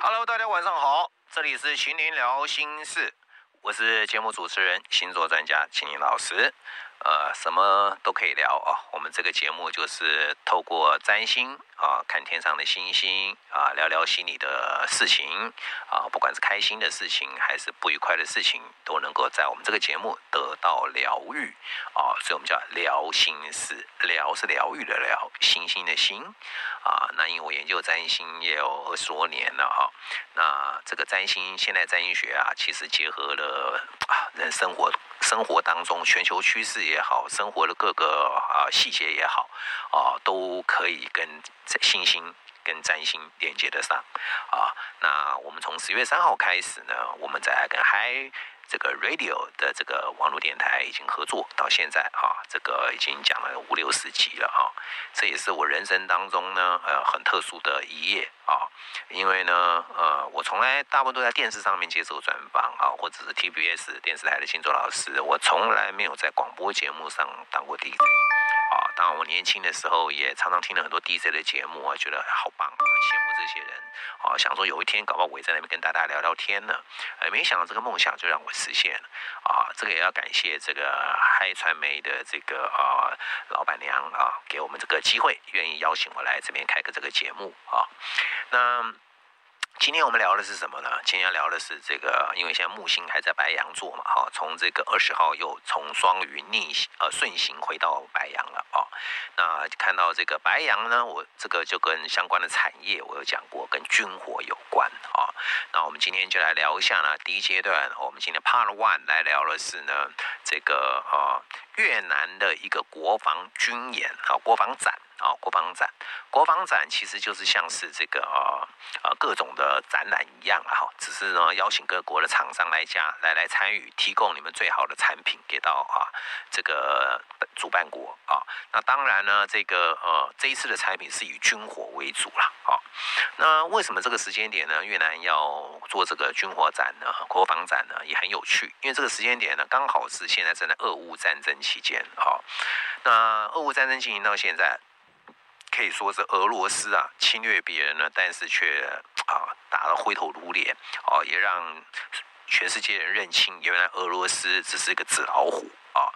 Hello，大家晚上好，这里是秦林聊心事，我是节目主持人星座专家秦林老师。呃，什么都可以聊啊。我们这个节目就是透过占星啊，看天上的星星啊，聊聊心里的事情啊，不管是开心的事情还是不愉快的事情，都能够在我们这个节目得到疗愈啊。所以我们叫聊心事，聊是疗愈的疗，星星的星啊。那因为我研究占星也有二十多年了哈，那这个占星现代占星学啊，其实结合了啊人生活。生活当中，全球趋势也好，生活的各个啊细节也好，啊都可以跟星星、跟占星连接得上啊。那我们从十月三号开始呢，我们在跟嗨。这个 radio 的这个网络电台已经合作到现在啊，这个已经讲了五六十集了啊，这也是我人生当中呢呃很特殊的一页啊，因为呢呃我从来大部分都在电视上面接受专访啊，或者是 TBS 电视台的星座老师，我从来没有在广播节目上当过 DJ。啊，当我年轻的时候也常常听了很多 DJ 的节目啊，觉得好棒啊，很羡慕这些人啊，想说有一天搞不好我也在那边跟大家聊聊天呢，呃，没想到这个梦想就让我实现了啊，这个也要感谢这个嗨传媒的这个啊老板娘啊，给我们这个机会，愿意邀请我来这边开个这个节目啊，那。今天我们聊的是什么呢？今天聊的是这个，因为现在木星还在白羊座嘛，哈，从这个二十号又从双鱼逆行呃顺行回到白羊了啊。那看到这个白羊呢，我这个就跟相关的产业我有讲过，跟军火有关啊。那我们今天就来聊一下呢，第一阶段，我们今天 Part One 来聊的是呢，这个啊越南的一个国防军演啊，国防展。啊，国防展，国防展其实就是像是这个呃呃各种的展览一样啊，哈，只是呢邀请各国的厂商来加来来参与，提供你们最好的产品给到啊这个主办国啊。那当然呢，这个呃这一次的产品是以军火为主了啊。那为什么这个时间点呢？越南要做这个军火展呢？国防展呢也很有趣，因为这个时间点呢刚好是现在正在俄乌战争期间啊。那俄乌战争进行到现在。可以说是俄罗斯啊侵略别人呢，但是却啊打得灰头土脸哦，也让全世界人认清，原来俄罗斯只是一个纸老虎啊。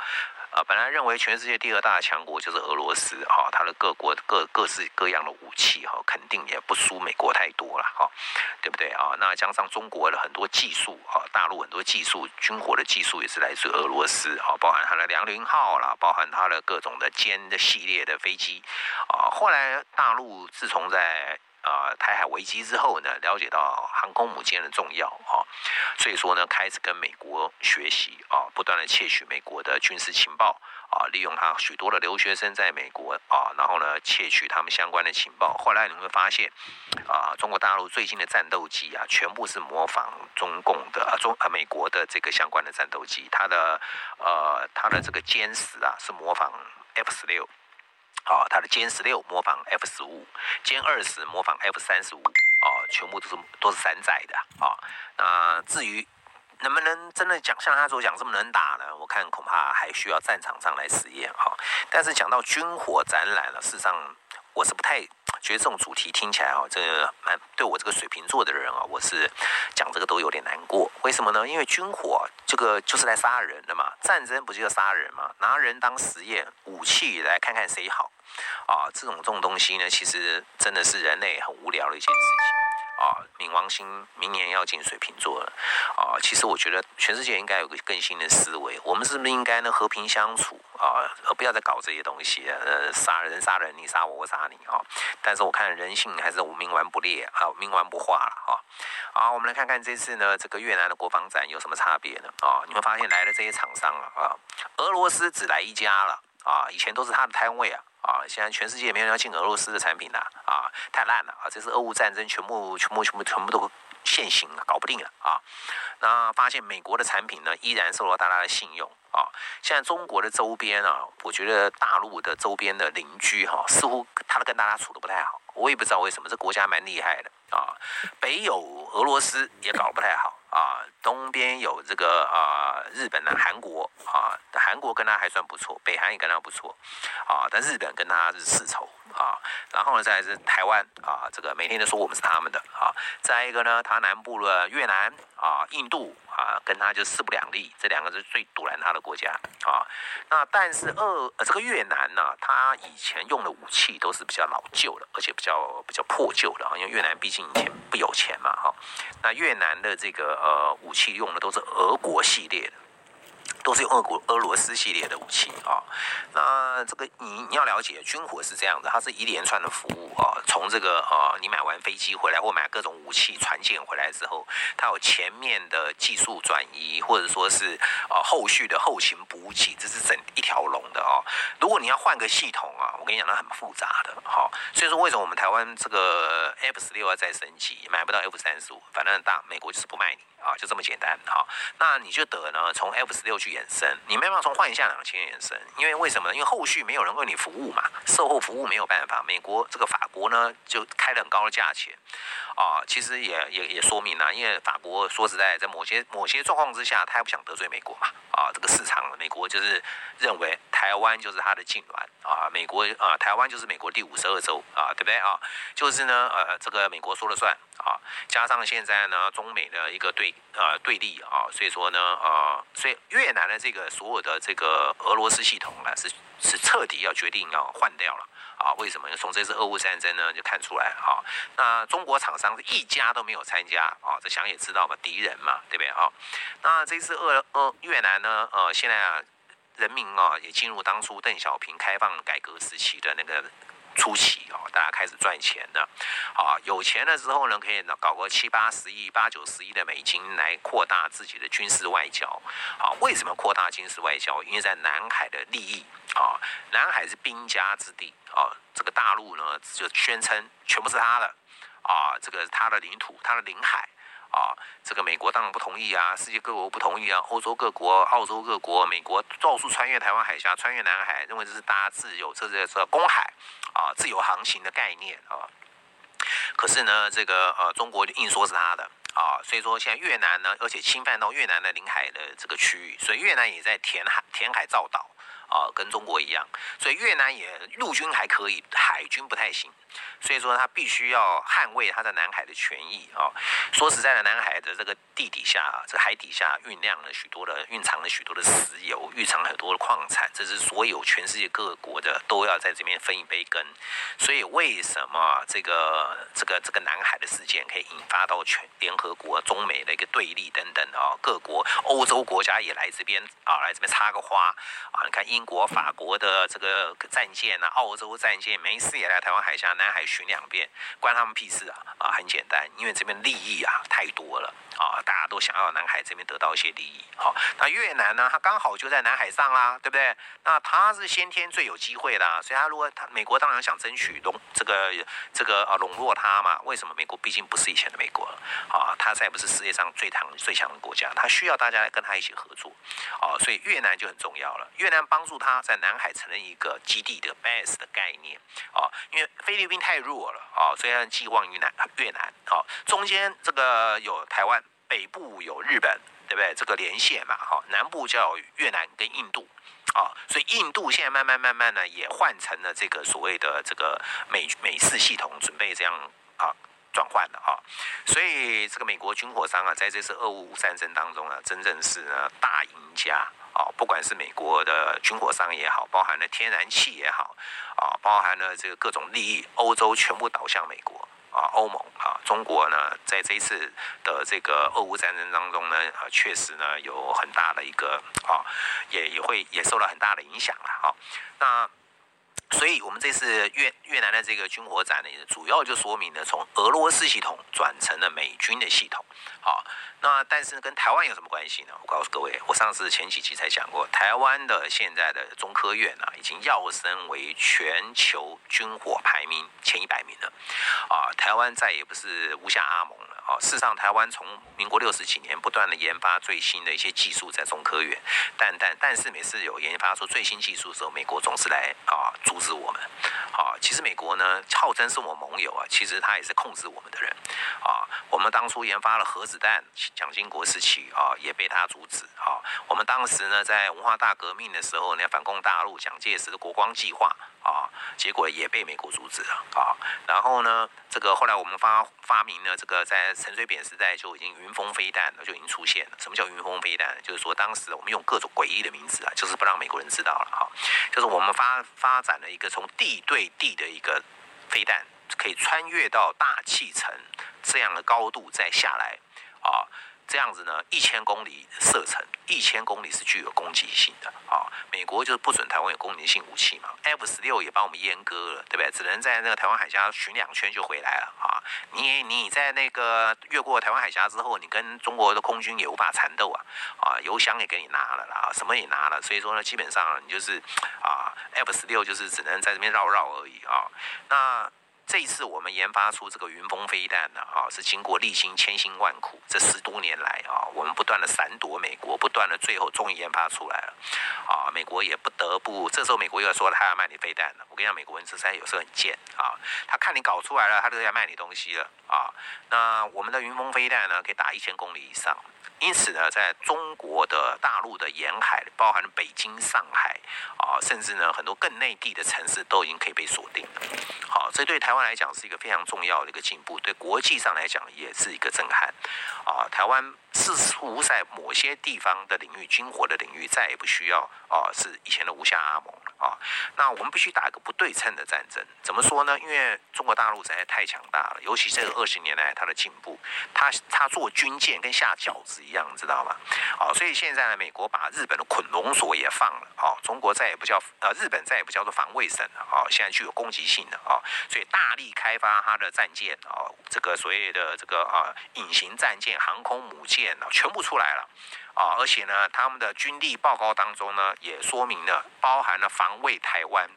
啊，本来认为全世界第二大强国就是俄罗斯，哈，它的各国各各式各样的武器，哈，肯定也不输美国太多了，哈，对不对啊？那加上中国的很多技术，啊，大陆很多技术，军火的技术也是来自俄罗斯，啊，包含它的辽宁号啦，包含它的各种的歼的系列的飞机，啊，后来大陆自从在啊，台海危机之后呢，了解到航空母舰的重要啊，所以说呢，开始跟美国学习啊，不断的窃取美国的军事情报啊，利用他许多的留学生在美国啊，然后呢，窃取他们相关的情报。后来你会发现啊，中国大陆最近的战斗机啊，全部是模仿中共的啊中啊美国的这个相关的战斗机，它的呃它的这个歼十啊是模仿 F 十六。啊，它的歼十六模仿 F 十五，歼二十模仿 F 三十五，啊，全部都是都是山寨的啊。那至于能不能真的讲像他所讲这么能打呢？我看恐怕还需要战场上来实验哈。但是讲到军火展览了，事实上我是不太觉得这种主题听起来啊，这蛮对我这个水瓶座的人啊，我是讲这个都有点难过。为什么呢？因为军火这个就是来杀人的嘛，战争不就要杀人嘛？拿人当实验武器来看看谁好。啊，这种这种东西呢，其实真的是人类很无聊的一件事情。啊，冥王星明年要进水瓶座了。啊，其实我觉得全世界应该有个更新的思维，我们是不是应该呢和平相处啊，而不要再搞这些东西，呃，杀人杀人，你杀我，我杀你啊。但是我看人性还是冥顽不裂啊，冥顽不化了啊。好，我们来看看这次呢，这个越南的国防展有什么差别呢？啊，你会发现来的这些厂商啊，啊，俄罗斯只来一家了啊，以前都是他的摊位啊。啊，现在全世界没有人要进俄罗斯的产品了啊，太烂了啊！这是俄乌战争，全部、全部、全部、全部都现行了，搞不定了啊！那发现美国的产品呢，依然受到大家的信用啊。现在中国的周边啊，我觉得大陆的周边的邻居哈，似乎他都跟大家处的不太好，我也不知道为什么，这国家蛮厉害的啊。北有俄罗斯，也搞不太好。边有这个啊，日本的韩国啊，韩国跟他还算不错，北韩也跟他不错，啊，但日本跟他是世仇。啊。然后呢，再来是台湾啊，这个每天都说我们是他们的啊。再一个呢，它南部的越南啊、印度啊，跟它就势不两立，这两个是最堵拦它的国家啊。那但是二呃这个越南呢，它以前用的武器都是比较老旧的，而且比较比较破旧的啊，因为越南毕竟以前不有钱嘛哈。那越南的这个呃武器用的都是俄国系列的。都是用俄国俄罗斯系列的武器啊，那这个你你要了解，军火是这样的，它是一连串的服务啊，从这个呃你买完飞机回来或买各种武器船舰回来之后，它有前面的技术转移，或者说是啊后续的后勤补给，这是整一条龙的啊。如果你要换个系统啊，我跟你讲，那很复杂的哈。所以说为什么我们台湾这个 F 十六要再升级，买不到 F 三十五，反正大美国就是不卖你。啊，就这么简单哈。那你就得呢，从 F 十六去延伸，你没办法从换一下两千延伸，因为为什么呢？因为后续没有人为你服务嘛，售后服务没有办法。美国这个法国呢，就开了很高的价钱啊。其实也也也说明了，因为法国说实在，在某些某些状况之下，他也不想得罪美国嘛。啊，这个市场，美国就是认为台湾就是他的痉挛啊。美国啊，台湾就是美国第五十二州啊，对不对啊？就是呢，呃，这个美国说了算。啊，加上现在呢，中美的一个对呃对立啊，所以说呢，呃，所以越南的这个所有的这个俄罗斯系统呢，是是彻底要决定要换掉了啊？为什么？从这次俄乌战争呢就看出来啊。那中国厂商一家都没有参加啊，这想也知道嘛，敌人嘛，对不对啊？那这次俄俄越南呢，呃，现在啊，人民啊也进入当初邓小平开放改革时期的那个。初期哦，大家开始赚钱了，啊，有钱了之后呢，可以搞个七八十亿、八九十亿的美金来扩大自己的军事外交，啊，为什么扩大军事外交？因为在南海的利益，啊，南海是兵家之地，啊，这个大陆呢就宣称全部是他的，啊，这个他的领土、他的领海。啊，这个美国当然不同意啊，世界各国不同意啊，欧洲各国、澳洲各国、美国到处穿越台湾海峡、穿越南海，认为这是大家自由，这是这公海啊，自由航行的概念啊。可是呢，这个呃，中国硬说是他的啊，所以说现在越南呢，而且侵犯到越南的领海的这个区域，所以越南也在填海、填海造岛啊，跟中国一样，所以越南也陆军还可以，海军不太行。所以说，他必须要捍卫他在南海的权益啊。说实在的，南海的这个地底下啊，这海底下蕴酿了许多的、蕴藏了许多的石油，蕴藏很多的矿产，这是所有全世界各国的都要在这边分一杯羹。所以，为什么这个、这个、这个南海的事件可以引发到全联合国、中美的一个对立等等啊？各国、欧洲国家也来这边啊，来这边插个花啊。你看，英国、法国的这个战舰啊，澳洲战舰没事也来台湾海峡。南海巡两遍，关他们屁事啊！啊，很简单，因为这边利益啊太多了啊，大家都想要南海这边得到一些利益。好，那越南呢，它刚好就在南海上啦，对不对？那它是先天最有机会的，所以它如果它美国当然想争取笼这个这个啊笼络它嘛。为什么？美国毕竟不是以前的美国了啊，它再不是世界上最强最强的国家，它需要大家来跟它一起合作啊，所以越南就很重要了。越南帮助它在南海成立一个基地的 base 的概念啊，因为菲律宾。太弱了啊！虽然寄望于南越南啊，中间这个有台湾，北部有日本，对不对？这个连线嘛，哈，南部叫越南跟印度啊，所以印度现在慢慢慢慢呢，也换成了这个所谓的这个美美式系统，准备这样啊转换的啊。所以这个美国军火商啊，在这次俄乌战争当中啊，真正是呢大赢家。啊，不管是美国的军火商也好，包含了天然气也好，啊，包含了这个各种利益，欧洲全部倒向美国啊，欧盟啊，中国呢，在这一次的这个俄乌战争当中呢，啊，确实呢有很大的一个啊，也也会也受到很大的影响了啊，那。所以，我们这次越越南的这个军火展呢，主要就说明了从俄罗斯系统转成了美军的系统。好，那但是跟台湾有什么关系呢？我告诉各位，我上次前几集才讲过，台湾的现在的中科院啊，已经跃升为全球军火排名前一百名了。啊，台湾再也不是无下阿蒙了。啊，事实上，台湾从民国六十几年不断的研发最新的一些技术在中科院，但但但是每次有研发出最新技术的时候，美国总是来啊阻止我们。啊，其实美国呢号称是我盟友啊，其实他也是控制我们的人。啊，我们当初研发了核子子弹，蒋经国时期啊，也被他阻止啊。我们当时呢，在文化大革命的时候呢，反攻大陆，蒋介石的国光计划啊，结果也被美国阻止了啊。然后呢，这个后来我们发发明了这个，在陈水扁时代就已经云峰飞弹了，就已经出现了。什么叫云峰飞弹？就是说当时我们用各种诡异的名字啊，就是不让美国人知道了哈。就是我们发发展了一个从地对地的一个飞弹。可以穿越到大气层这样的高度再下来，啊，这样子呢，一千公里射程，一千公里是具有攻击性的啊。美国就是不准台湾有攻击性武器嘛，F 十六也把我们阉割了，对不对？只能在那个台湾海峡巡两圈就回来了啊。你你在那个越过台湾海峡之后，你跟中国的空军也无法缠斗啊，啊，油箱也给你拿了啦，什么也拿了，所以说呢，基本上你就是啊，F 十六就是只能在这边绕绕而已啊。那这一次我们研发出这个云峰飞弹呢，啊，是经过历经千辛万苦，这十多年来啊，我们不断的闪躲美国，不断的最后终于研发出来了，啊，美国也不得不，这时候美国又要说他要卖你飞弹了。我跟你讲，美国人实在有时候很贱啊，他看你搞出来了，他就要卖你东西了啊。那我们的云峰飞弹呢，可以打一千公里以上。因此呢，在中国的大陆的沿海，包含北京、上海啊，甚至呢很多更内地的城市，都已经可以被锁定了。好，这对台湾来讲是一个非常重要的一个进步，对国际上来讲也是一个震撼。啊，台湾似乎在某些地方的领域，军火的领域再也不需要啊，是以前的无下阿蒙了啊。那我们必须打一个不对称的战争。怎么说呢？因为中国大陆实在太强大了，尤其这个二十年来它的进步，它它做军舰跟下饺子一样，知道吗？啊，所以现在呢，美国把日本的捆龙锁也放了，好，中国再也不叫呃，日本再也不叫做防卫省了，好，现在具有攻击性的啊，所以大大力开发它的战舰啊，这个所谓的这个啊隐形战舰。航空母舰啊，全部出来了啊！而且呢，他们的军力报告当中呢，也说明了包含了防卫台湾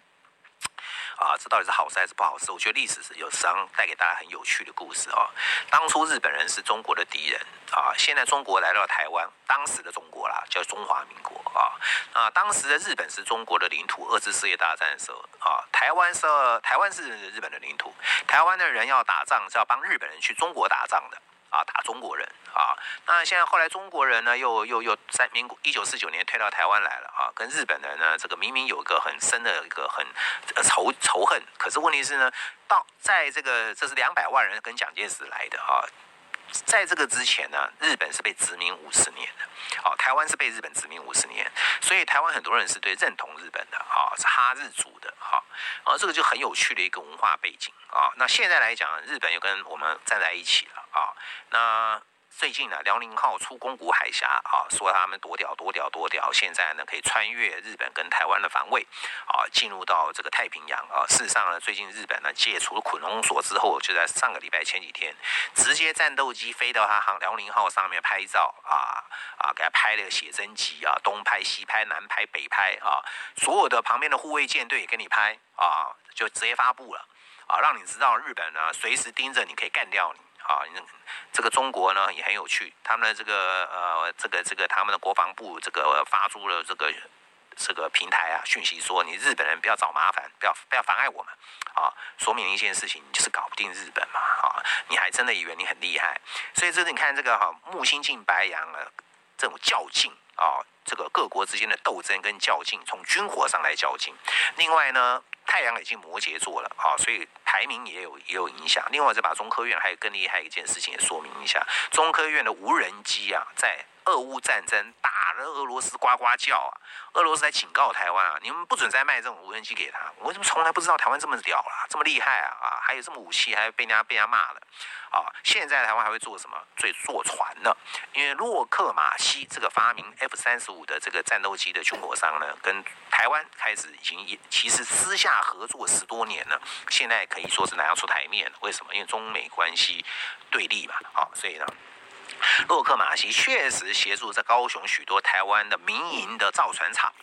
啊，这到底是好事还是不好事？我觉得历史是有伤带给大家很有趣的故事啊。当初日本人是中国的敌人啊，现在中国来到台湾，当时的中国啦叫中华民国啊啊，当时的日本是中国的领土。二次世界大战的时候啊，台湾是台湾是日本的领土，台湾的人要打仗是要帮日本人去中国打仗的。啊，打中国人啊！那现在后来中国人呢，又又又在民国一九四九年退到台湾来了啊，跟日本人呢，这个明明有一个很深的一个很仇仇恨，可是问题是呢，到在这个这是两百万人跟蒋介石来的啊。在这个之前呢，日本是被殖民五十年的，好，台湾是被日本殖民五十年，所以台湾很多人是对认同日本的，啊，是哈日族的，哈，啊，这个就很有趣的一个文化背景啊。那现在来讲，日本又跟我们站在一起了啊，那。最近呢，辽宁号出宫古海峡啊，说他们多屌多屌多屌，现在呢可以穿越日本跟台湾的防卫啊，进入到这个太平洋啊。事实上呢，最近日本呢解除了捆龙锁之后，就在上个礼拜前几天，直接战斗机飞到他航辽宁号上面拍照啊啊，给他拍了个写真集啊，东拍西拍南拍北拍啊，所有的旁边的护卫舰队也给你拍啊，就直接发布了啊，让你知道日本呢随时盯着你，可以干掉你。啊，这个中国呢也很有趣，他们的这个呃，这个这个他们的国防部这个发出了这个这个平台啊讯息说，你日本人不要找麻烦，不要不要妨碍我们，啊，说明一件事情，你就是搞不定日本嘛，啊，你还真的以为你很厉害，所以这是你看这个哈木星进白羊了，这种较劲啊，这个各国之间的斗争跟较劲，从军火上来较劲，另外呢。太阳已经摩羯座了啊，所以排名也有也有影响。另外，再把中科院还有更厉害一件事情也说明一下，中科院的无人机啊，在俄乌战争打了俄罗斯呱呱叫啊，俄罗斯在警告台湾啊，你们不准再卖这种无人机给他。我怎么从来不知道台湾这么屌啊，这么厉害啊啊，还有这么武器，还被人家被人家骂了。啊，现在台湾还会做什么？最坐船呢？因为洛克马西这个发明 F 三十五的这个战斗机的军火商呢，跟台湾开始已经其实私下合作十多年了，现在可以说是拿出台面了。为什么？因为中美关系对立嘛。啊，所以呢。洛克马西确实协助在高雄许多台湾的民营的造船厂，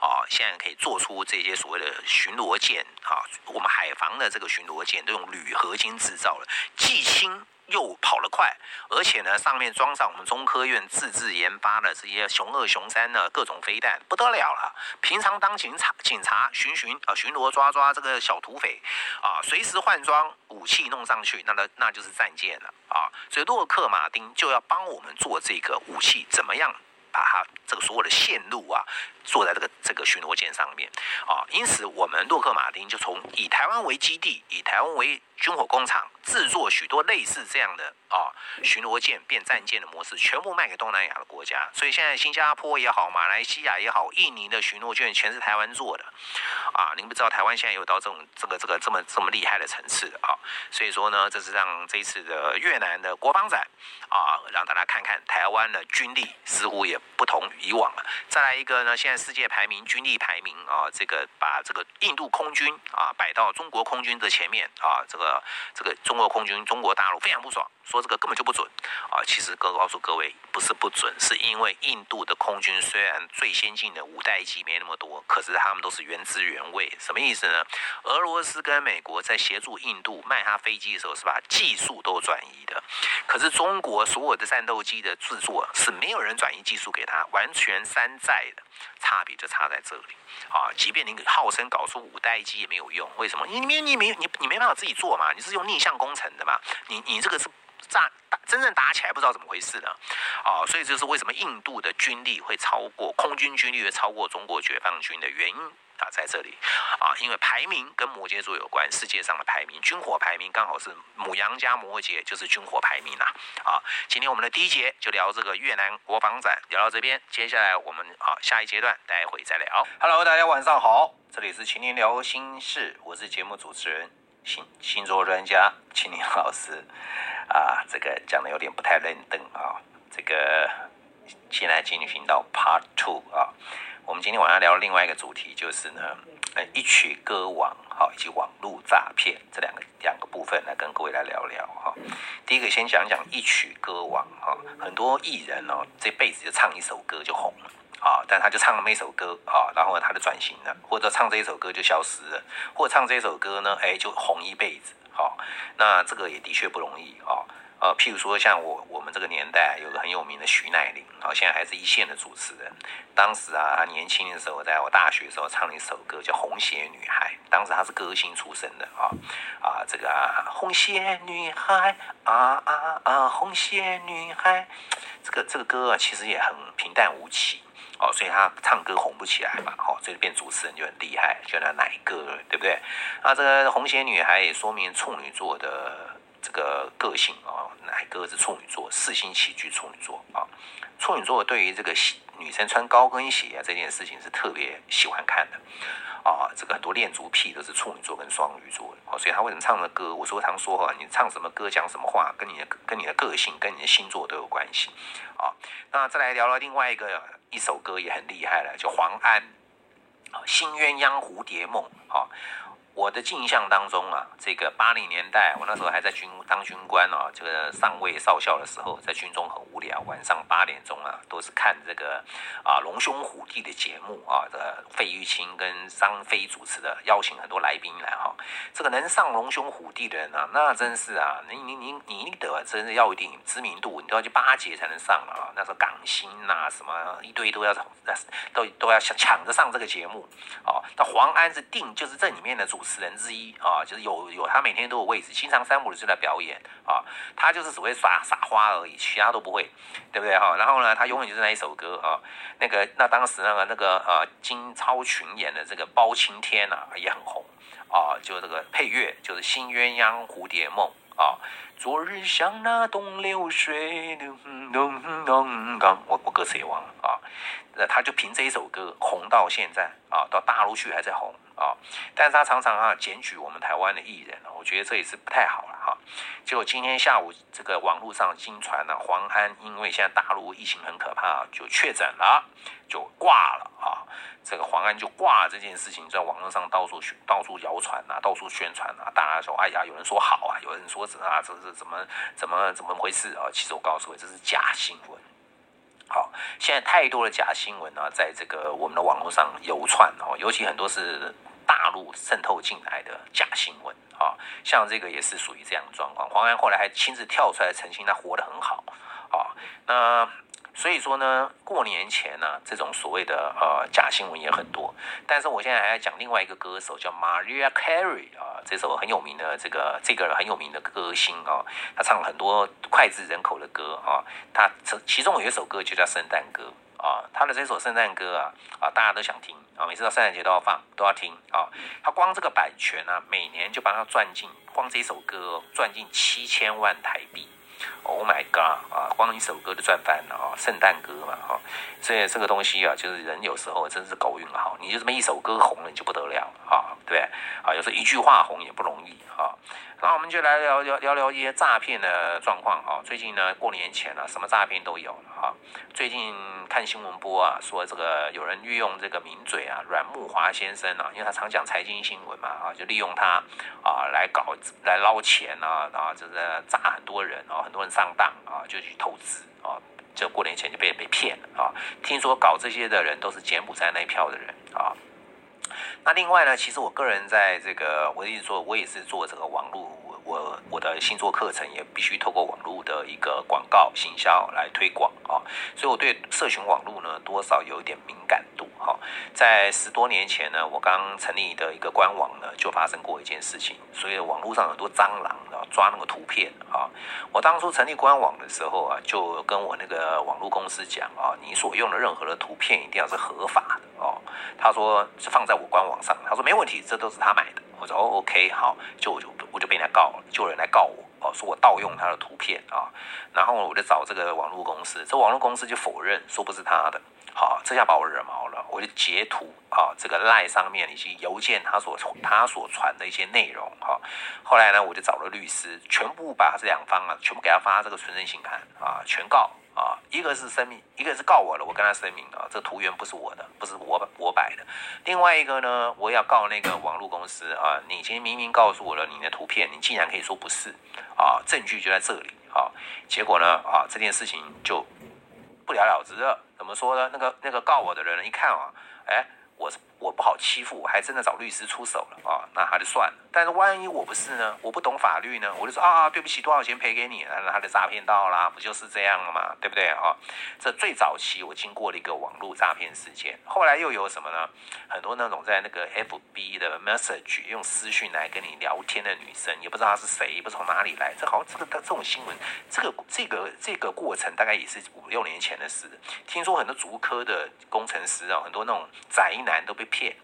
啊，现在可以做出这些所谓的巡逻舰啊，我们海防的这个巡逻舰都用铝合金制造了，既轻。又跑得快，而且呢，上面装上我们中科院自制研发的这些熊二、熊三的各种飞弹，不得了了。平常当警察、警察巡巡啊，巡逻抓抓这个小土匪啊，随时换装武器弄上去，那那那就是战舰了啊。所以洛克马丁就要帮我们做这个武器，怎么样把它这个所有的线路啊，做在这个这个巡逻舰上面啊。因此，我们洛克马丁就从以台湾为基地，以台湾为军火工厂制作许多类似这样的啊巡逻舰变战舰的模式，全部卖给东南亚的国家。所以现在新加坡也好，马来西亚也好，印尼的巡逻舰全是台湾做的啊。您不知道台湾现在有到这种这个这个这么这么厉害的层次啊。所以说呢，这是让这次的越南的国防展啊，让大家看看台湾的军力似乎也不同以往了。再来一个呢，现在世界排名军力排名啊，这个把这个印度空军啊摆到中国空军的前面啊，这个。这个中国空军，中国大陆非常不爽，说这个根本就不准啊！其实哥告诉各位，不是不准，是因为印度的空军虽然最先进的五代机没那么多，可是他们都是原汁原味。什么意思呢？俄罗斯跟美国在协助印度卖他飞机的时候，是把技术都转移的。可是中国所有的战斗机的制作是没有人转移技术给他，完全山寨的，差别就差在这里啊！即便你号称搞出五代机也没有用，为什么？你没你没你你没办法自己做嘛？你是用逆向工程的嘛？你你这个是炸打真正打起来不知道怎么回事呢？啊，所以这是为什么印度的军力会超过空军军力会超过中国解放军的原因啊，在这里啊，因为排名跟摩羯座有关，世界上的排名军火排名刚好是母羊加摩羯就是军火排名呐。啊，今天我们的第一节就聊这个越南国防展，聊到这边，接下来我们啊下一阶段待会再聊。Hello，大家晚上好，这里是青年聊心事，我是节目主持人。星星座专家秦林老师啊，这个讲的有点不太认真啊。这个现在进行到 Part Two 啊，我们今天晚上聊另外一个主题，就是呢，呃，一曲歌王好，以及网络诈骗这两个两个部分来跟各位来聊聊哈。第一个先讲讲一曲歌王哈，很多艺人哦，这辈子就唱一首歌就红了。啊，但他就唱了那首歌啊，然后，他就转型了，或者唱这一首歌就消失了，或者唱这首歌呢，哎，就红一辈子。好，那这个也的确不容易啊。呃，譬如说像我我们这个年代有个很有名的徐乃麟，啊，现在还是一线的主持人。当时啊，他年轻的时候，在我大学时候唱了一首歌叫《红鞋女孩》，当时他是歌星出身的啊啊，这个啊红鞋女孩啊啊啊，红鞋女孩，这个这个歌啊，其实也很平淡无奇。哦，所以他唱歌红不起来嘛，哦，所以变主持人就很厉害，就那奶哥，对不对？啊，这个红鞋女孩也说明处女座的这个个性啊，奶哥是处女座，四星起居处女座啊，处女座对于这个女生穿高跟鞋啊这件事情是特别喜欢看的。啊，这个很多恋足癖都是处女座跟双鱼座的，所以他为什么唱的歌？我说常说哈，你唱什么歌，讲什么话，跟你的跟你的个性，跟你的星座都有关系。啊，那再来聊聊另外一个一首歌也很厉害了，叫黄安，《新鸳鸯蝴蝶梦》啊。我的印象当中啊，这个八零年代，我那时候还在军当军官啊，这个上尉少校的时候，在军中很无聊，晚上八点钟啊，都是看这个啊龙兄虎弟的节目啊，这费玉清跟张飞主持的，邀请很多来宾来哈。这个能上龙兄虎弟的人啊，那真是啊，你你你你得真是要一定知名度，你都要去巴结才能上啊。那时候港星呐，什么一堆都要都都要抢抢着上这个节目啊。那黄安是定就是这里面的主。主持人之一啊，就是有有他每天都有位置，经常三五日就在表演啊，他就是只会耍撒花而已，其他都不会，对不对哈？然后呢，他永远就是那一首歌啊，那个那当时那个那个呃金超群演的这个包青天啊也很红啊，就这个配乐就是《新鸳鸯蝴蝶梦》啊，昨日像那东流水，咚咚咚，我我歌词也忘了啊，那他就凭这一首歌红到现在啊，到大陆去还在红。啊，但是他常常啊检举我们台湾的艺人我觉得这也是不太好了哈。结果今天下午这个网络上经传呢，黄安因为现在大陆疫情很可怕，就确诊了，就挂了啊。这个黄安就挂这件事情在网络上到处到处谣传啊，到处宣传啊，大家说哎呀，有人说好啊，有人说怎啊，这是怎么怎么怎么回事啊？其实我告诉你，这是假新闻。好，现在太多的假新闻啊，在这个我们的网络上流窜哦，尤其很多是大陆渗透进来的假新闻啊。像这个也是属于这样的状况。黄安后来还亲自跳出来澄清，他活得很好啊。那所以说呢，过年前呢，这种所谓的呃假新闻也很多。但是我现在还要讲另外一个歌手叫 Maria Carey 啊，这首很有名的这个这个很有名的歌星啊，他唱了很多脍炙人口的歌啊。他其中有一首歌就叫《圣诞歌》啊，他的这首圣诞歌啊啊，大家都想听啊，每次到圣诞节都要放，都要听啊。他光这个版权呢，每年就帮他赚进，光这首歌赚进七千万台币。Oh my god！啊，光一首歌就赚翻了啊！圣诞歌嘛，哈，所以这个东西啊，就是人有时候真是狗运好，你就这么一首歌红了，你就不得了啊，对啊，有时候一句话红也不容易啊。那我们就来聊聊聊聊一些诈骗的状况啊。最近呢，过年前了，什么诈骗都有了哈。最近看新闻播啊，说这个有人利用这个名嘴啊，阮木华先生啊，因为他常讲财经新闻嘛啊，就利用他啊来搞来捞钱啊，然后就是诈很多人啊，很多人上当啊，就去投资啊，就过年前就被被骗了啊。听说搞这些的人都是柬埔寨那一票的人啊。那另外呢，其实我个人在这个，我一直说，我也是做这个网络，我我的星座课程也必须透过网络的一个广告行销来推广啊，所以我对社群网络呢多少有一点敏感度哈。在十多年前呢，我刚成立的一个官网呢，就发生过一件事情，所以网络上很多蟑螂啊抓那个图片啊。我当初成立官网的时候啊，就跟我那个网络公司讲啊，你所用的任何的图片一定要是合法的。哦，他说是放在我官网上，他说没问题，这都是他买的。我说哦，OK，好，就我就我就被人家告了，就有人来告我，哦，说我盗用他的图片啊，然后我就找这个网络公司，这网络公司就否认，说不是他的。好，这下把我惹毛了，我就截图啊，这个赖上面以及邮件他所他所传的一些内容哈。后来呢，我就找了律师，全部把这两方啊，全部给他发这个存证信函啊，全告。啊，一个是声明，一个是告我了，我跟他声明啊，这图源不是我的，不是我我摆的。另外一个呢，我要告那个网络公司啊，你已经明明告诉我了你的图片，你竟然可以说不是啊，证据就在这里啊。结果呢啊，这件事情就不了了之了。怎么说呢？那个那个告我的人一看啊，哎，我是。我不好欺负，我还真的找律师出手了啊，那他就算了。但是万一我不是呢？我不懂法律呢？我就说啊，对不起，多少钱赔给你？那他的诈骗到啦，不就是这样了嘛，对不对啊？这最早期我经过了一个网络诈骗事件，后来又有什么呢？很多那种在那个 FB 的 message 用私讯来跟你聊天的女生，也不知道她是谁，也不从哪里来。这好像这个这种新闻，这个这个这个过程大概也是五六年前的事。听说很多足科的工程师啊，很多那种宅男都被。片，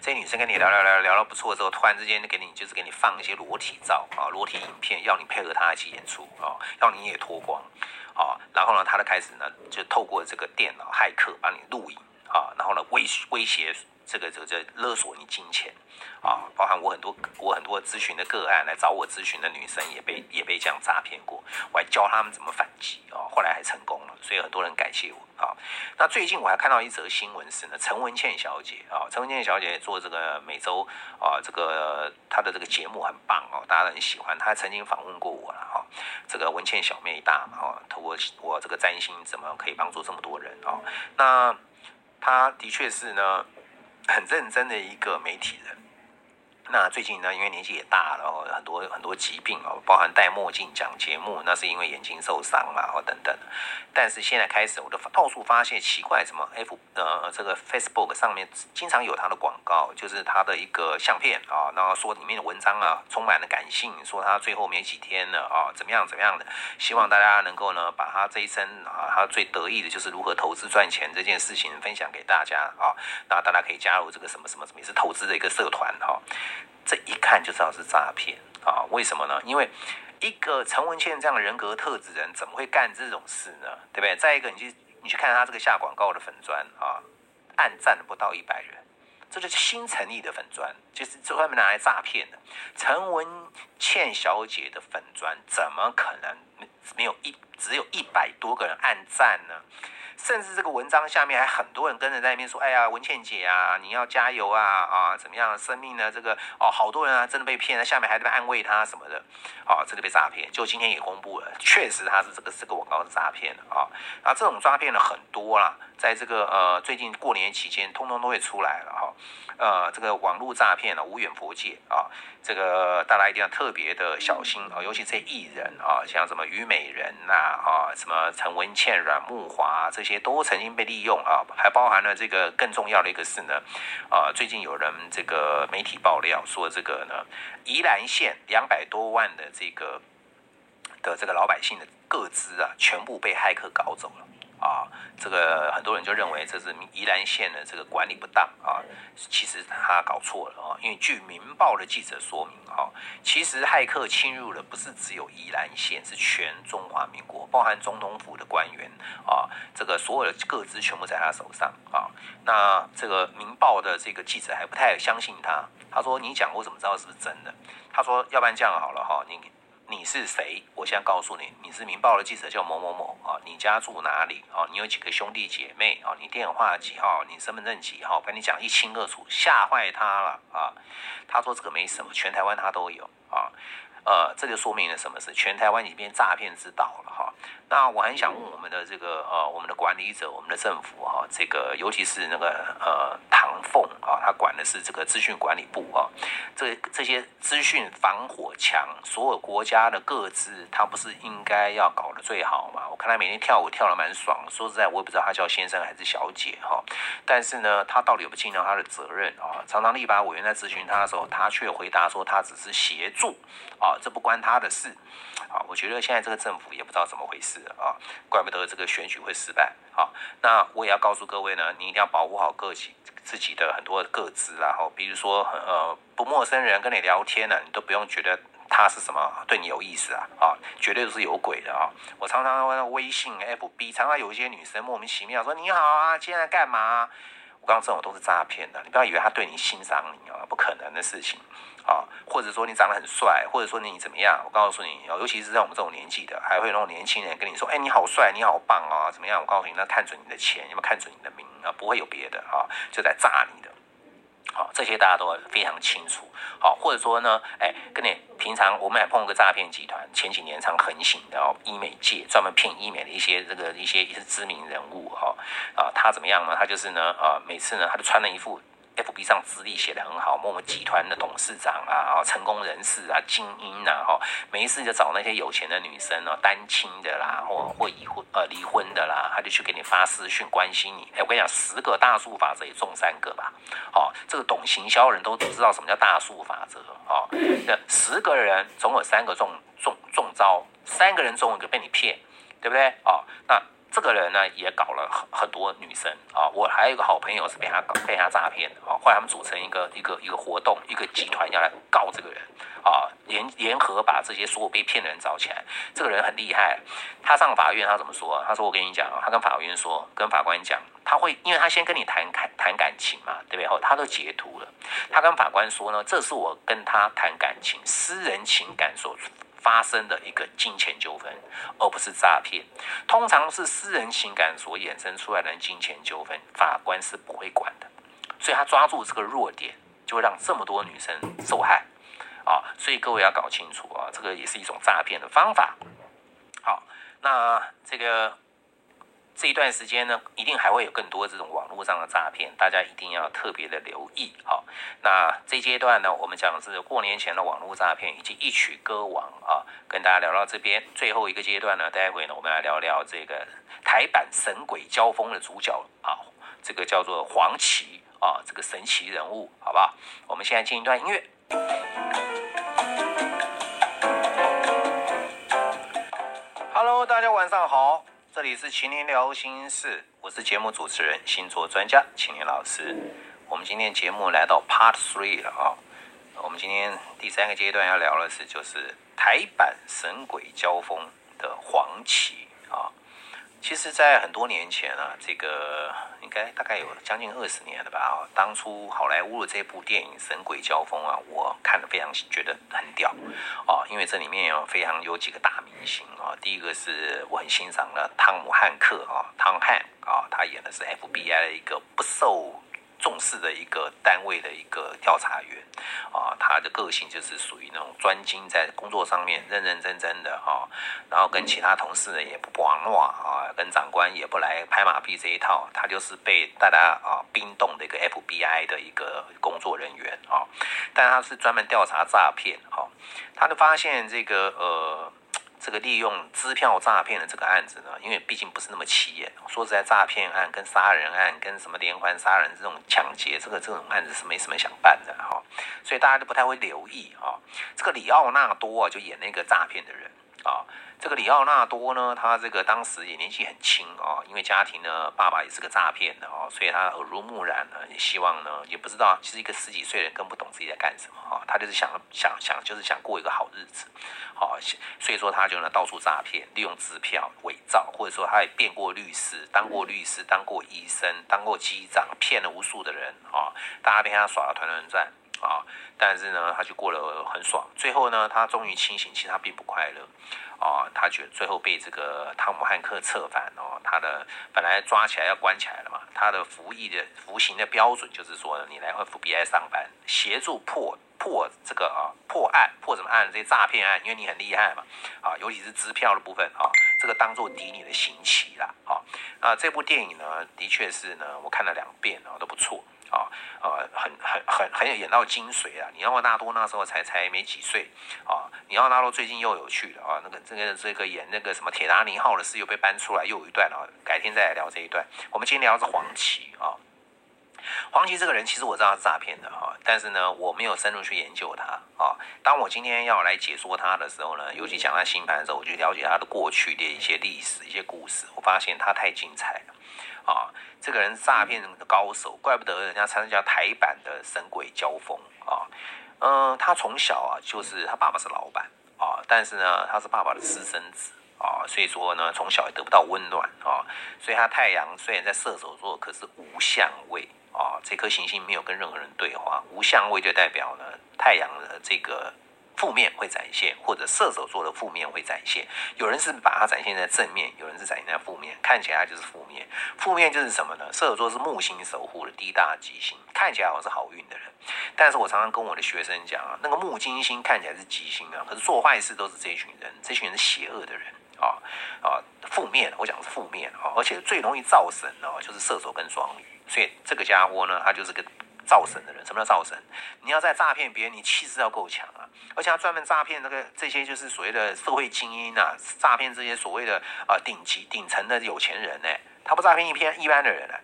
这女生跟你聊聊聊聊到不错的时候，突然之间给你就是给你放一些裸体照啊，裸体影片，要你配合她一起演出啊，要你也脱光啊，然后呢，她就开始呢就透过这个电脑骇客帮你录影啊，然后呢威威胁这个这个勒索你金钱。啊，包含我很多我很多咨询的个案来找我咨询的女生也被也被这样诈骗过，我还教他们怎么反击啊，后来还成功了，所以很多人感谢我啊。那最近我还看到一则新闻是呢，陈文倩小姐啊，陈文倩小姐做这个每周啊这个她的这个节目很棒哦，大家都很喜欢。她曾经访问过我了哈，这个文倩小妹大嘛啊，透过我这个占星怎么可以帮助这么多人啊？那她的确是呢很认真的一个媒体人。那最近呢，因为年纪也大了，哦，很多很多疾病哦，包含戴墨镜讲节目，那是因为眼睛受伤啊，哦等等。但是现在开始，我都到处发现奇怪，什么 F 呃这个 Facebook 上面经常有他的广告，就是他的一个相片啊，然后说里面的文章啊充满了感性，说他最后没几天了啊，怎么样怎么样的，希望大家能够呢把他这一生啊，他最得意的就是如何投资赚钱这件事情分享给大家啊，那大家可以加入这个什么什么什么也是投资的一个社团哈。这一看就知道是诈骗啊！为什么呢？因为一个陈文茜这样的人格特质人，怎么会干这种事呢？对不对？再一个，你去你去看他这个下广告的粉砖啊，暗赞不到一百人，这就是新成立的粉砖，就是专门拿来诈骗的。陈文茜小姐的粉砖怎么可能没有一只有一百多个人暗赞呢？甚至这个文章下面还很多人跟着在那边说：“哎呀，文倩姐啊，你要加油啊啊，怎么样？生命呢？这个哦，好多人啊，真的被骗了，下面还在安慰他什么的，啊，这个被诈骗，就今天也公布了，确实他是这个这个广告是诈骗的啊。啊，这种诈骗的很多啦，在这个呃最近过年期间，通通都会出来了哈。呃，这个网络诈骗呢，无远佛界啊，这个大家一定要特别的小心啊，尤其这艺人啊，像什么虞美人呐啊，什么陈文倩、阮木华这些也都曾经被利用啊，还包含了这个更重要的一个事呢，啊，最近有人这个媒体爆料说，这个呢，宜兰县两百多万的这个的这个老百姓的个资啊，全部被骇客搞走了。啊，这个很多人就认为这是宜兰县的这个管理不当啊，其实他搞错了啊，因为据《民报》的记者说明啊，其实骇客侵入的不是只有宜兰县，是全中华民国，包含总统府的官员啊，这个所有的各资全部在他手上啊。那这个《民报》的这个记者还不太相信他，他说：“你讲我怎么知道是不是真的？”他说：“要不然这样好了哈，你。”你是谁？我现在告诉你，你是《民报》的记者，叫某某某啊。你家住哪里啊？你有几个兄弟姐妹啊？你电话几号？你身份证几号？跟你讲一清二楚，吓坏他了啊！他说这个没什么，全台湾他都有啊。呃，这就说明了什么是？全台湾已经变诈骗之岛了哈。那我很想问我们的这个呃，我们的管理者，我们的政府哈，这个尤其是那个呃唐凤啊，他管的是这个资讯管理部啊，这这些资讯防火墙，所有国家的各自，他不是应该要搞得最好吗？我看他每天跳舞跳得蛮爽，说实在，我也不知道他叫先生还是小姐哈。但是呢，他到底有没有尽到他的责任啊？常常立法委员在咨询他的时候，他却回答说他只是协助。啊，这不关他的事，啊，我觉得现在这个政府也不知道怎么回事啊，怪不得这个选举会失败。好，那我也要告诉各位呢，你一定要保护好个己自己的很多个资，然后比如说呃，不陌生人跟你聊天呢，你都不用觉得他是什么对你有意思啊，啊，绝对都是有鬼的啊。我常常微信、FB，常常有一些女生莫名其妙说你好啊，今天在干嘛？刚这种都是诈骗的，你不要以为他对你欣赏你啊，不可能的事情。啊，或者说你长得很帅，或者说你怎么样？我告诉你哦，尤其是在我们这种年纪的，还会那种年轻人跟你说：“哎，你好帅，你好棒啊，怎么样？”我告诉你，那看准你的钱，有没有看准你的名啊？不会有别的啊，就在诈你的。好，这些大家都非常清楚。好，或者说呢，哎，跟你平常我们还碰过诈骗集团，前几年常横行的哦，医美界专门骗医美的一些这个一些一些知名人物哈啊，他怎么样呢？他就是呢啊，每次呢，他就穿了一副。F B 上资历写的很好，某某集团的董事长啊，成功人士啊，精英啊，哈，没事就找那些有钱的女生哦，单亲的啦，或或已婚呃离婚的啦，他就去给你发私讯关心你。哎，我跟你讲，十个大数法则也中三个吧，好，这个懂行销人都知道什么叫大数法则啊，那十个人总有三个中中中招，三个人中一个被你骗，对不对？哦，那。这个人呢也搞了很很多女生啊，我还有一个好朋友是被他搞被他诈骗的啊，后来他们组成一个一个一个活动，一个集团要来告这个人啊，联联合把这些所有被骗的人找起来。这个人很厉害，他上法院他怎么说？他说我跟你讲，他跟法院说，跟法官讲，他会因为他先跟你谈谈谈感情嘛，对不对？后他都截图了，他跟法官说呢，这是我跟他谈感情，私人情感所。发生的一个金钱纠纷，而不是诈骗。通常是私人情感所衍生出来的金钱纠纷，法官是不会管的。所以他抓住这个弱点，就会让这么多女生受害啊！所以各位要搞清楚啊，这个也是一种诈骗的方法。好，那这个。这一段时间呢，一定还会有更多这种网络上的诈骗，大家一定要特别的留意。好，那这阶段呢，我们讲的是过年前的网络诈骗以及一曲歌王啊，跟大家聊到这边。最后一个阶段呢，待会呢，我们来聊聊这个台版神鬼交锋的主角啊，这个叫做黄旗啊，这个神奇人物，好不好？我们现在进一段音乐。Hello，大家晚上好。这里是秦林聊心事，我是节目主持人、星座专家秦林老师。我们今天节目来到 Part Three 了啊。我们今天第三个阶段要聊的是，就是台版神鬼交锋的黄旗。其实，在很多年前啊，这个应该大概有将近二十年了吧啊。当初好莱坞的这部电影《神鬼交锋》啊，我看的非常觉得很屌哦，因为这里面有非常有几个大明星啊。第一个是我很欣赏的汤姆汉克啊，汤汉啊，他演的是 FBI 的一个不受。重视的一个单位的一个调查员啊，他的个性就是属于那种专精在工作上面，认认真真的啊，然后跟其他同事呢也不玩闹啊，跟长官也不来拍马屁这一套，他就是被大家啊冰冻的一个 FBI 的一个工作人员啊，但他是专门调查诈骗啊，他就发现这个呃。这个利用支票诈骗的这个案子呢，因为毕竟不是那么起眼。说实在，诈骗案跟杀人案、跟什么连环杀人这种抢劫，这个这种案子是没什么想办的哈，所以大家都不太会留意啊。这个里奥纳多啊，就演那个诈骗的人啊。这个里奥纳多呢，他这个当时也年纪很轻啊，因为家庭呢，爸爸也是个诈骗的哦，所以他耳濡目染呢，也希望呢，也不知道，其实一个十几岁的人更不懂自己在干什么哈，他就是想想想，就是想过一个好日子，好，所以说他就呢到处诈骗，利用支票伪造，或者说他也变过律师，当过律师，当过医生，当过机长，骗了无数的人啊，大家被他耍了团团转。啊，但是呢，他就过得很爽，最后呢，他终于清醒，其实他并不快乐。啊，他觉最后被这个汤姆汉克策反哦，他的本来抓起来要关起来了嘛，他的服役的服刑的标准就是说，你来 FBI 上班，协助破破这个啊破案，破什么案？这些诈骗案，因为你很厉害嘛，啊，尤其是支票的部分啊，这个当做抵你的刑期啦，啊，啊，这部电影呢，的确是呢，我看了两遍啊，都不错。啊，呃，很很很很有演到精髓啊！你奥纳多那时候才才没几岁啊，你奥纳多最近又有趣了啊，那个这个这个演那个什么铁达尼号的事又被搬出来，又有一段啊，改天再来聊这一段。我们今天聊的是黄旗啊，黄旗这个人其实我知道他是诈骗的哈，但是呢，我没有深入去研究他啊。当我今天要来解说他的时候呢，尤其讲他星盘的时候，我就了解他的过去的一些历史、一些故事，我发现他太精彩了。啊，这个人诈骗的高手，怪不得人家参加台版的神鬼交锋啊。嗯，他从小啊，就是他爸爸是老板啊，但是呢，他是爸爸的私生子啊，所以说呢，从小也得不到温暖啊。所以他太阳虽然在射手座，可是无相位啊，这颗行星没有跟任何人对话，无相位就代表呢，太阳的这个。负面会展现，或者射手座的负面会展现。有人是把它展现在正面，有人是展现在负面，看起来就是负面。负面就是什么呢？射手座是木星守护的第一大吉星，看起来好像是好运的人。但是我常常跟我的学生讲啊，那个木金星看起来是吉星啊，可是做坏事都是这群人，这群人是邪恶的人啊啊，负面，我讲是负面啊，而且最容易造神哦，就是射手跟双鱼。所以这个家伙呢，他就是个。造神的人，什么叫造神？你要在诈骗别人，你气势要够强啊！而且他专门诈骗那个这些就是所谓的社会精英啊，诈骗这些所谓的啊顶级顶层的有钱人呢，他不诈骗一片一般的人呢。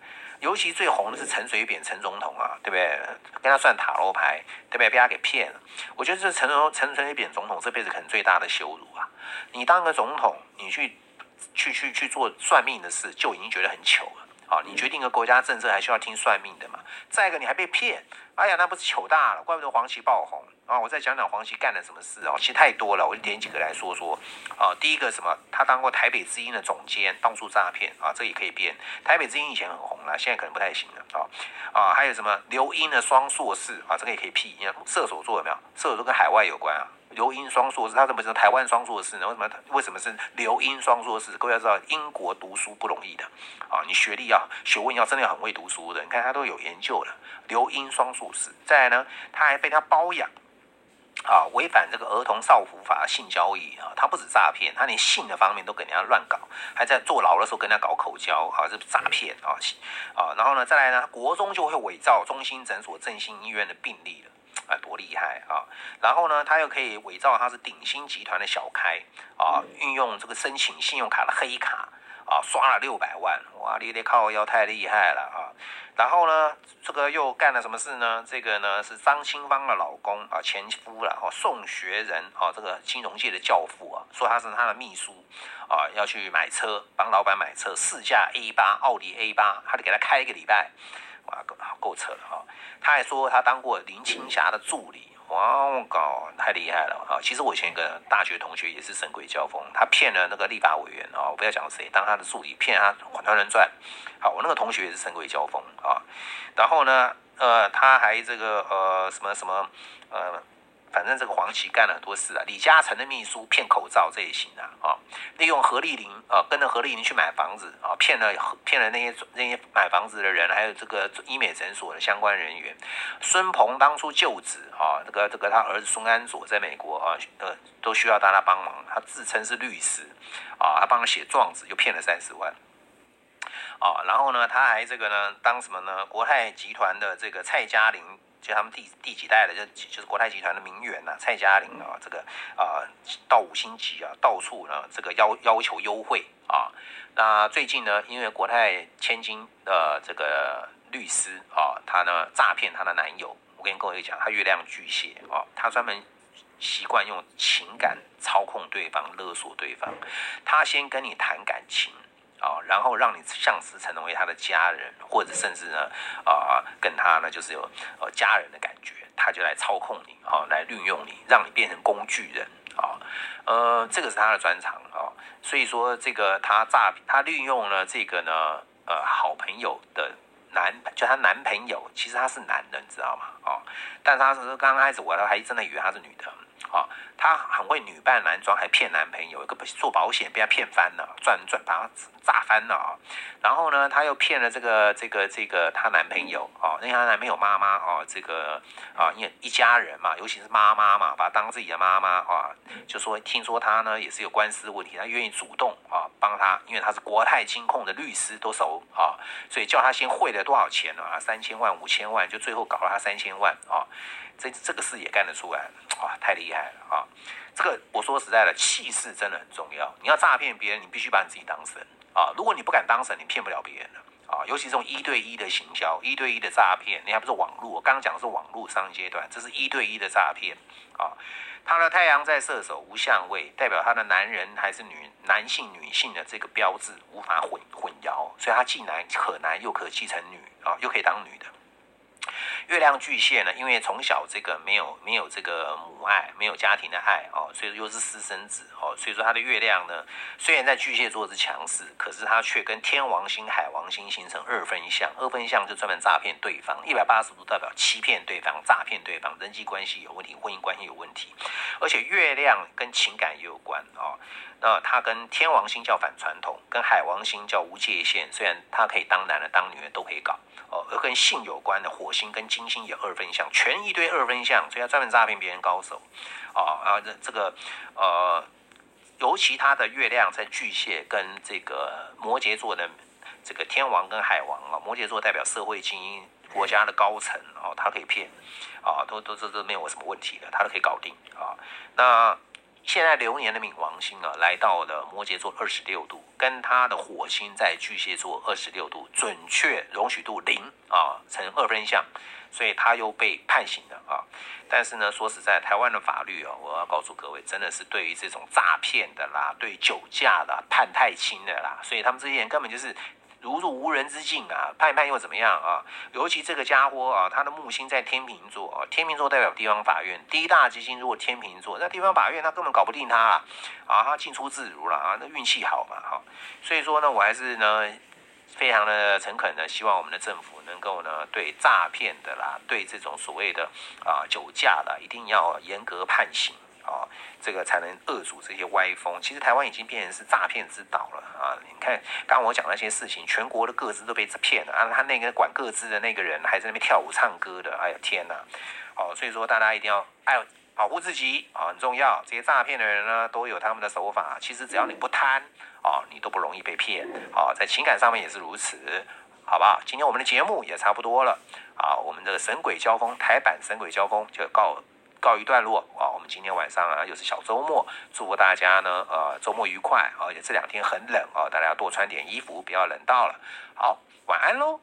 尤其最红的是陈水扁陈总统啊，对不对？跟他算塔罗牌，对不对？被他给骗了。我觉得这陈总陈水扁总统这辈子可能最大的羞辱啊！你当个总统，你去去去去做算命的事，就已经觉得很糗了。好，你决定个国家政策还需要听算命的嘛？再一个，你还被骗，哎呀，那不是糗大了，怪不得黄旗爆红啊！我再讲讲黄旗干了什么事哦，其实太多了，我就点几个来说说。啊，第一个什么？他当过台北之音的总监，到处诈骗啊，这也可以变。台北之音以前很红了，现在可能不太行了啊啊！还有什么刘英的双硕士啊，这个也可以辟。你看射手座有没有？射手座跟海外有关啊。留英双硕士，他怎么是台湾双硕士呢？为什么？为什么是留英双硕士？各位要知道，英国读书不容易的啊！你学历要、学问要，真的很会读书的。你看他都有研究了，留英双硕士。再来呢，他还被他包养啊，违反这个儿童少妇法性交易啊！他不止诈骗，他连性的方面都给人家乱搞，还在坐牢的时候跟人家搞口交啊，是诈骗啊啊！然后呢，再来呢，国中就会伪造中心诊所、振兴医院的病历了。啊，多厉害啊！然后呢，他又可以伪造他是鼎鑫集团的小开啊，运用这个申请信用卡的黑卡啊，刷了六百万，哇，你得靠腰太厉害了啊！然后呢，这个又干了什么事呢？这个呢是张清芳的老公啊，前夫了哦，宋学仁啊，这个金融界的教父啊，说他是他的秘书啊，要去买车，帮老板买车，试驾 A 八，奥迪 A 八，他得给他开一个礼拜。啊，够够扯了哈！他还说他当过林青霞的助理，哇，我靠，太厉害了啊！其实我以前一个大学同学也是神鬼交锋，他骗了那个立法委员啊，我不要讲谁，当他的助理骗他团团人转。好，我那个同学也是神鬼交锋啊。然后呢，呃，他还这个呃什么什么呃。反正这个黄旗干了很多事啊，李嘉诚的秘书骗口罩这也行啊，啊，利用何丽玲啊，跟着何丽玲去买房子啊，骗了骗了那些那些买房子的人，还有这个医美诊所的相关人员。孙鹏当初就职啊，这个这个他儿子孙安佐在美国啊，呃，都需要大家帮忙，他自称是律师啊，他帮他写状子，就骗了三十万啊，然后呢，他还这个呢，当什么呢？国泰集团的这个蔡嘉玲。就他们第第几代的，就就是国泰集团的名媛呐，蔡嘉玲啊，这个啊到五星级啊，到处呢这个要要求优惠啊。那最近呢，因为国泰千金的这个律师啊，他呢诈骗她的男友。我跟各位讲，他月亮巨蟹啊，他专门习惯用情感操控对方，勒索对方。他先跟你谈感情。啊，然后让你像是成为他的家人，或者甚至呢，啊，跟他呢就是有呃家人的感觉，他就来操控你，啊，来运用你，让你变成工具人，啊，呃，这个是他的专长，啊，所以说这个他诈他利用了这个呢，呃，好朋友的男，就他男朋友，其实他是男的，你知道吗？哦，但是他是刚开始我还真的以为他是女的。啊，她很会女扮男装，还骗男朋友，一个做保险被她骗翻了，赚赚把她炸翻了啊！然后呢，她又骗了这个这个这个她男朋友啊，那她男朋友妈妈啊，这个啊，因为一家人嘛，尤其是妈妈嘛，把她当自己的妈妈啊，就说听说她呢也是有官司问题，她愿意主动啊帮她，因为她是国泰金控的律师都熟啊，所以叫她先汇了多少钱啊，三千万五千万，就最后搞了她三千万啊。这这个事也干得出来，哇，太厉害了啊！这个我说实在的，气势真的很重要。你要诈骗别人，你必须把你自己当神啊！如果你不敢当神，你骗不了别人的啊！尤其这种一对一的行销、一对一的诈骗，你还不是网络？我刚刚讲的是网络上阶段，这是一对一的诈骗啊！他的太阳在射手无相位，代表他的男人还是女男性、女性的这个标志无法混混淆，所以他既男可男又可继承女啊，又可以当女的。月亮巨蟹呢，因为从小这个没有没有这个母爱，没有家庭的爱哦，所以说又是私生子哦，所以说他的月亮呢，虽然在巨蟹座是强势，可是他却跟天王星、海王星形成二分相，二分相就专门诈骗对方，一百八十度代表欺骗对方、诈骗对方，人际关系有问题，婚姻关系有问题，而且月亮跟情感也有关哦。那他跟天王星叫反传统，跟海王星叫无界限，虽然他可以当男的当女的都可以搞。哦，跟性有关的火星跟金星也二分相，全一堆二分相，所以他专门诈骗别人高手。啊啊，这这个呃，尤其他的月亮在巨蟹跟这个摩羯座的这个天王跟海王啊，摩羯座代表社会精英、国家的高层哦，他可以骗啊，都都这都没有什么问题的，他都可以搞定啊。那现在流年的冥王星啊，来到了摩羯座二十六度，跟他的火星在巨蟹座二十六度，准确容许度零啊，成二分相，所以他又被判刑了啊。但是呢，说实在，台湾的法律啊，我要告诉各位，真的是对于这种诈骗的啦，对酒驾的判太轻的啦，所以他们这些人根本就是。如入无人之境啊，判一判又怎么样啊？尤其这个家伙啊，他的木星在天秤座啊，天秤座代表地方法院，第一大基金如果天秤座，那地方法院他根本搞不定他啊，啊，他进出自如了啊，那运气好嘛哈。所以说呢，我还是呢，非常的诚恳的，希望我们的政府能够呢，对诈骗的啦，对这种所谓的啊酒驾的，一定要严格判刑。啊，这个才能遏阻这些歪风。其实台湾已经变成是诈骗之岛了啊！你看，刚刚我讲那些事情，全国的各自都被骗了啊！他那个管各自的那个人还在那边跳舞唱歌的，哎呀天哪！哦，所以说大家一定要爱保护自己啊，很重要。这些诈骗的人呢，都有他们的手法。其实只要你不贪啊，你都不容易被骗啊。在情感上面也是如此，好吧？今天我们的节目也差不多了啊，我们的神鬼交锋台版神鬼交锋就告。告一段落啊！我们今天晚上啊，又是小周末，祝福大家呢，呃，周末愉快而且这两天很冷啊，大家要多穿点衣服，不要冷到了。好，晚安喽。